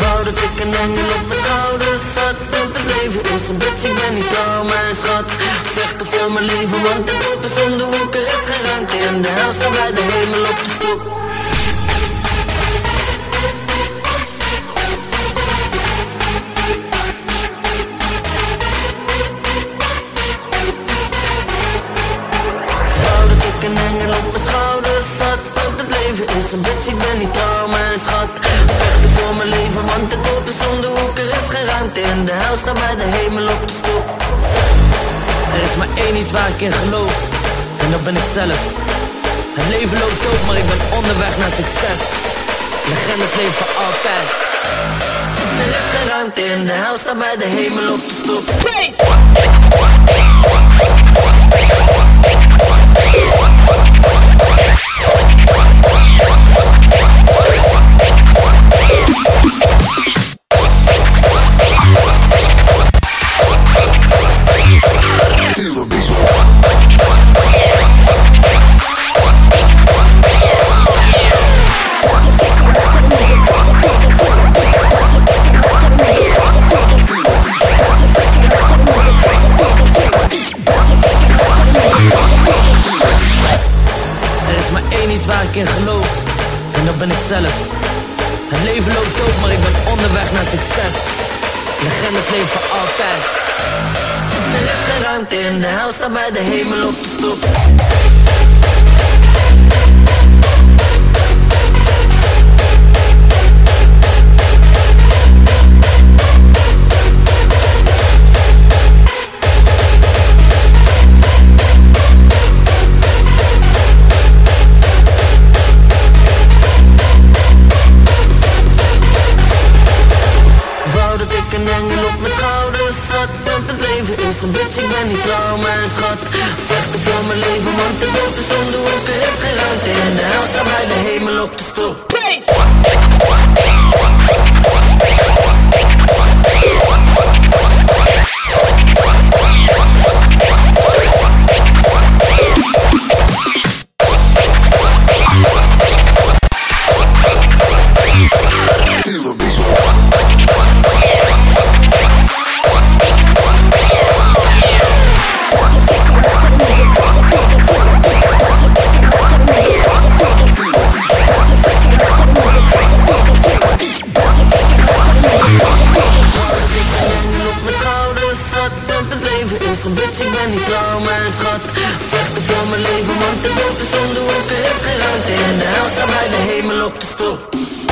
Wou dat ik een engel op mijn schouders had Want het leven is een bitch, ik ben niet trouw, mijn schat. Vechten voor mijn leven, want de dood is om de hoek Er is geen ruimte in de hel, sta bij de hemel op de stoep. Wou dat ik een engel op mijn schouders leven is een bitch, ik ben niet trouw, mijn schat. Vechten voor mijn leven, want de dood is om de hoek. Er is geen ruimte in de hel, sta bij de hemel op de stoep Er is maar één iets waar ik in geloof En dat ben ik zelf. Het leven loopt ook, maar ik ben onderweg naar succes. Legendes leven altijd. Er is geen ruimte in de hel, sta bij de hemel op de stoep Er ik in geloof. En dat ben ik zelf. Het leven loopt ook, maar ik ben onderweg naar succes. Legendes leven altijd. Er is geen ruimte in de hel, sta bij de hemel op de stoep een engel op mijn schouders had Want het leven is een bitch, ik ben niet trouw, mijn schat. Vechten voor mijn leven, want de dood is om Er is geen ruimte in de hel, sta bij de hemel op de stoep ik ben niet trouw, mijn schat. Vechten voor mijn leven, want de dood is om de hoek Er is geen ruimte in de hel, sta bij de hemel op de stoep